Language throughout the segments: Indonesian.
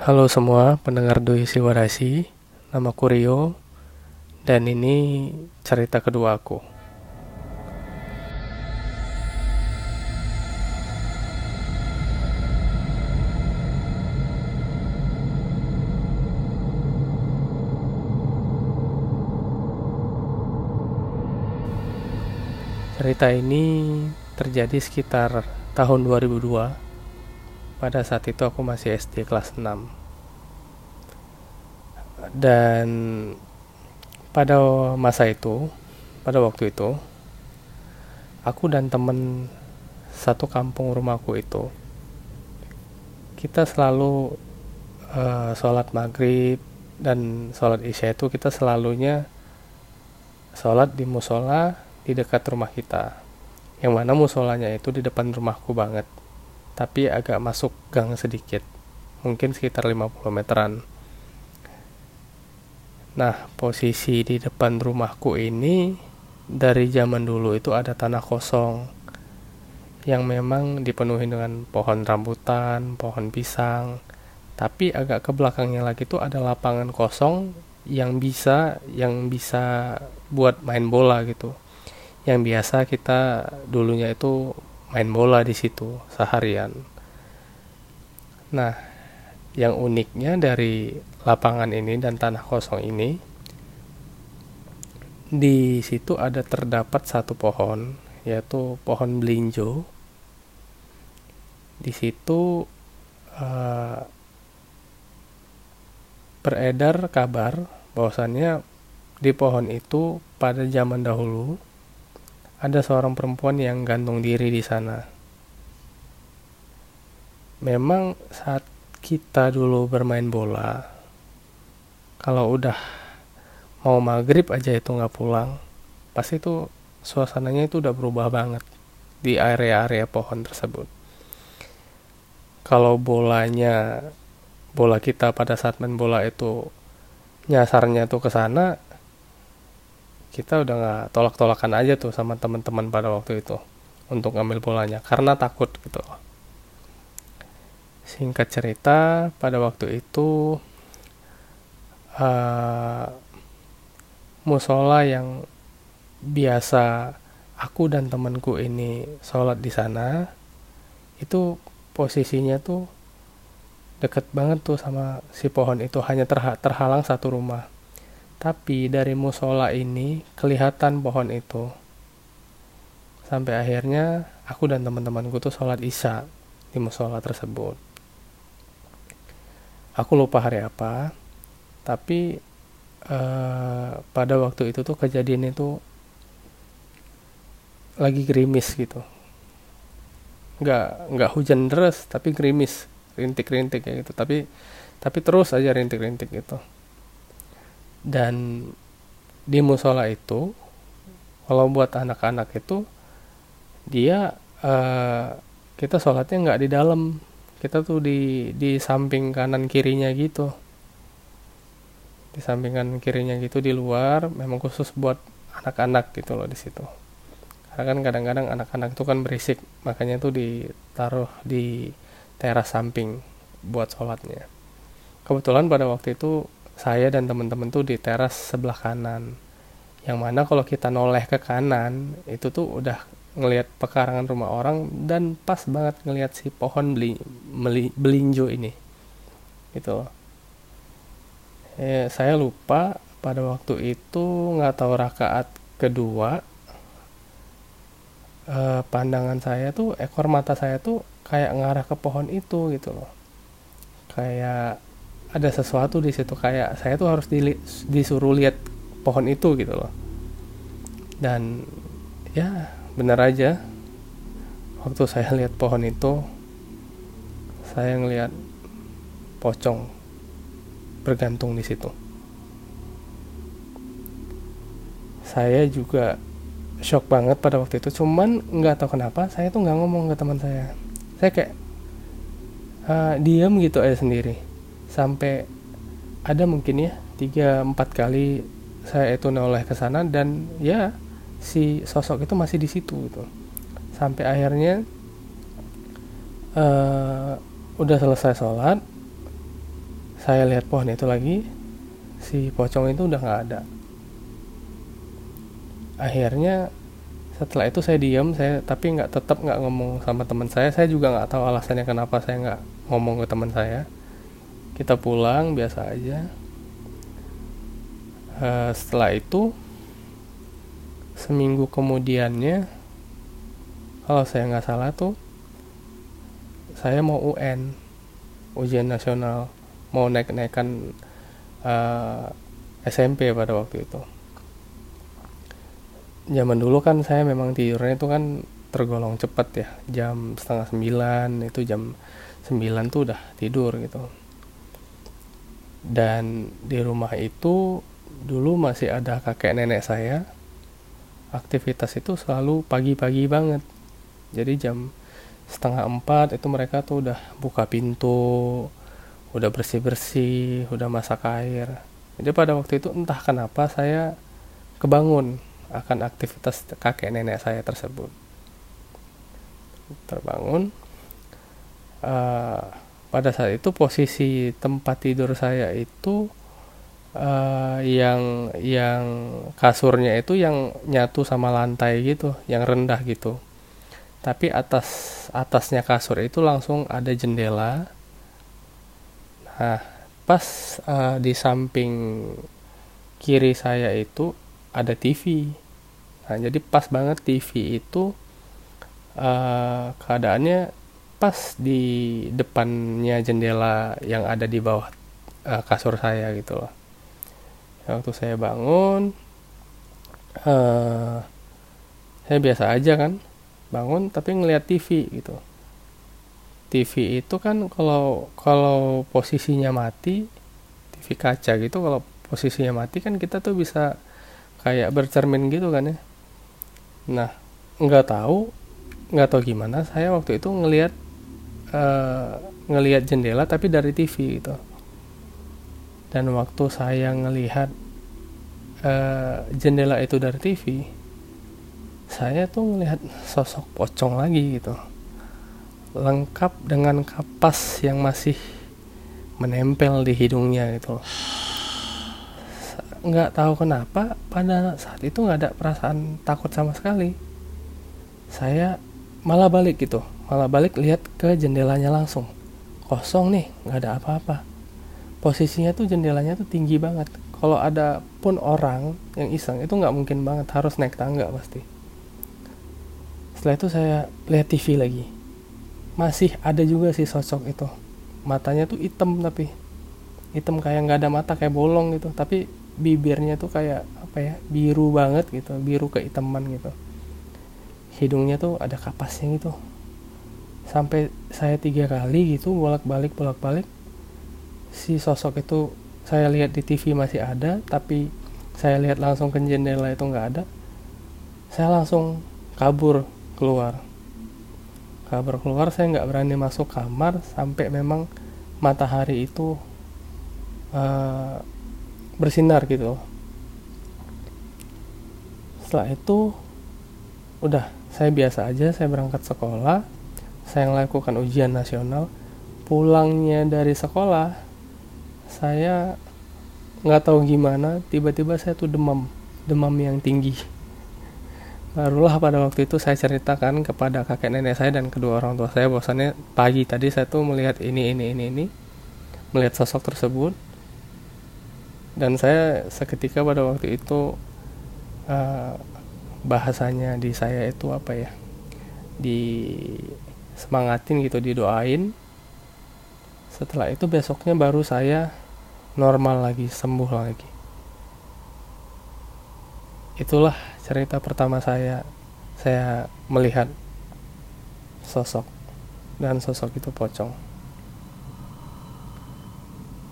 Halo semua pendengar Doi Siwarasi, nama Rio dan ini cerita kedua aku. Cerita ini terjadi sekitar tahun 2002. Pada saat itu aku masih SD kelas 6. Dan pada masa itu, pada waktu itu, aku dan temen satu kampung rumahku itu, kita selalu uh, sholat maghrib dan sholat isya itu kita selalunya sholat di musola di dekat rumah kita. Yang mana musolanya itu di depan rumahku banget. Tapi agak masuk gang sedikit. Mungkin sekitar 50 meteran. Nah, posisi di depan rumahku ini dari zaman dulu itu ada tanah kosong yang memang dipenuhi dengan pohon rambutan, pohon pisang. Tapi agak ke belakangnya lagi itu ada lapangan kosong yang bisa yang bisa buat main bola gitu yang biasa kita dulunya itu main bola di situ seharian. Nah, yang uniknya dari lapangan ini dan tanah kosong ini di situ ada terdapat satu pohon yaitu pohon belinjo. Di situ uh, beredar kabar bahwasannya di pohon itu pada zaman dahulu ada seorang perempuan yang gantung diri di sana. Memang saat kita dulu bermain bola, kalau udah mau maghrib aja itu nggak pulang, pasti itu suasananya itu udah berubah banget di area-area pohon tersebut. Kalau bolanya, bola kita pada saat main bola itu nyasarnya tuh ke sana, kita udah nggak tolak-tolakan aja tuh sama teman-teman pada waktu itu untuk ngambil bolanya karena takut gitu. Singkat cerita pada waktu itu uh, musola yang biasa aku dan temanku ini sholat di sana itu posisinya tuh deket banget tuh sama si pohon itu hanya terha terhalang satu rumah tapi dari musola ini kelihatan pohon itu. Sampai akhirnya aku dan teman-temanku tuh sholat isya di musola tersebut. Aku lupa hari apa, tapi uh, pada waktu itu tuh kejadian itu lagi gerimis gitu. Nggak nggak hujan deras, tapi gerimis, rintik-rintik kayak gitu. Tapi tapi terus aja rintik-rintik gitu dan di musola itu kalau buat anak-anak itu dia uh, kita sholatnya nggak di dalam. Kita tuh di di samping kanan kirinya gitu. Di samping kanan kirinya gitu di luar memang khusus buat anak-anak gitu loh di situ. Karena kan kadang-kadang anak-anak itu kan berisik makanya tuh ditaruh di teras samping buat sholatnya. Kebetulan pada waktu itu saya dan teman-teman tuh di teras sebelah kanan. Yang mana kalau kita noleh ke kanan itu tuh udah ngelihat pekarangan rumah orang dan pas banget ngelihat si pohon beli, beli belinjo ini. Gitu. Eh, saya lupa pada waktu itu nggak tahu rakaat kedua eh, pandangan saya tuh ekor mata saya tuh kayak ngarah ke pohon itu gitu loh. Kayak ada sesuatu di situ kayak saya tuh harus di, disuruh lihat pohon itu gitu loh. Dan ya benar aja. Waktu saya lihat pohon itu saya ngelihat pocong bergantung di situ. Saya juga shock banget pada waktu itu. Cuman nggak tahu kenapa saya tuh nggak ngomong ke teman saya. Saya kayak uh, diam gitu aja sendiri sampai ada mungkin ya tiga empat kali saya itu noleh ke sana dan ya si sosok itu masih di situ gitu. Sampai akhirnya uh, udah selesai sholat saya lihat pohon itu lagi si pocong itu udah nggak ada. Akhirnya setelah itu saya diam saya tapi nggak tetap nggak ngomong sama teman saya. Saya juga nggak tahu alasannya kenapa saya nggak ngomong ke teman saya kita pulang biasa aja. Uh, setelah itu seminggu kemudiannya kalau saya nggak salah tuh saya mau UN ujian nasional. Mau naik-naikan uh, eh, SMP pada waktu itu. Zaman dulu kan saya memang tidurnya itu kan tergolong cepat ya. Jam setengah sembilan itu jam sembilan tuh udah tidur gitu dan di rumah itu dulu masih ada kakek nenek saya. Aktivitas itu selalu pagi-pagi banget. Jadi jam setengah empat itu mereka tuh udah buka pintu udah bersih-bersih udah masak air. Jadi pada waktu itu entah kenapa saya kebangun akan aktivitas kakek nenek saya tersebut. Terbangun uh, pada saat itu posisi tempat tidur saya itu uh, yang yang kasurnya itu yang nyatu sama lantai gitu, yang rendah gitu. Tapi atas atasnya kasur itu langsung ada jendela. Nah, pas uh, di samping kiri saya itu ada TV. Nah, jadi pas banget TV itu uh, keadaannya pas di depannya jendela yang ada di bawah uh, kasur saya gitu loh. Waktu saya bangun uh, saya biasa aja kan bangun tapi ngeliat TV gitu. TV itu kan kalau kalau posisinya mati TV kaca gitu kalau posisinya mati kan kita tuh bisa kayak bercermin gitu kan ya. Nah nggak tahu nggak tahu gimana saya waktu itu ngelihat uh, ngelihat jendela tapi dari TV gitu. Dan waktu saya ngelihat uh, jendela itu dari TV saya tuh ngelihat sosok pocong lagi gitu. Lengkap dengan kapas yang masih menempel di hidungnya gitu. Nggak tahu kenapa pada saat itu nggak ada perasaan takut sama sekali. Saya malah balik gitu malah balik lihat ke jendelanya langsung. Kosong nih nggak ada apa-apa. Posisinya tuh jendelanya tuh tinggi banget. Kalau ada pun orang yang iseng itu nggak mungkin banget. Harus naik tangga pasti. Setelah itu saya lihat TV lagi. Masih ada juga sih sosok itu. Matanya tuh hitam tapi. Hitam kayak nggak ada mata kayak bolong gitu. Tapi bibirnya tuh kayak apa ya biru banget gitu. Biru kehitaman gitu. Hidungnya tuh ada kapasnya gitu sampai saya tiga kali gitu bolak balik bolak balik si sosok itu saya lihat di TV masih ada tapi saya lihat langsung ke jendela itu nggak ada. Saya langsung kabur keluar. Kabur keluar saya nggak berani masuk kamar sampai memang matahari itu uh, bersinar gitu. Setelah itu udah saya biasa aja saya berangkat sekolah saya melakukan ujian nasional pulangnya dari sekolah saya nggak tahu gimana tiba-tiba saya tuh demam demam yang tinggi. Barulah pada waktu itu saya ceritakan kepada kakek nenek saya dan kedua orang tua saya bahwasannya pagi tadi saya tuh melihat ini ini ini ini melihat sosok tersebut. Dan saya seketika pada waktu itu uh, bahasanya di saya itu apa ya di semangatin gitu didoain. Setelah itu besoknya baru saya normal lagi sembuh lagi. Itulah cerita pertama saya saya melihat sosok dan sosok itu pocong.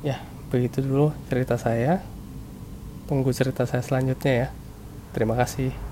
Ya begitu dulu cerita saya. Tunggu cerita saya selanjutnya ya. Terima kasih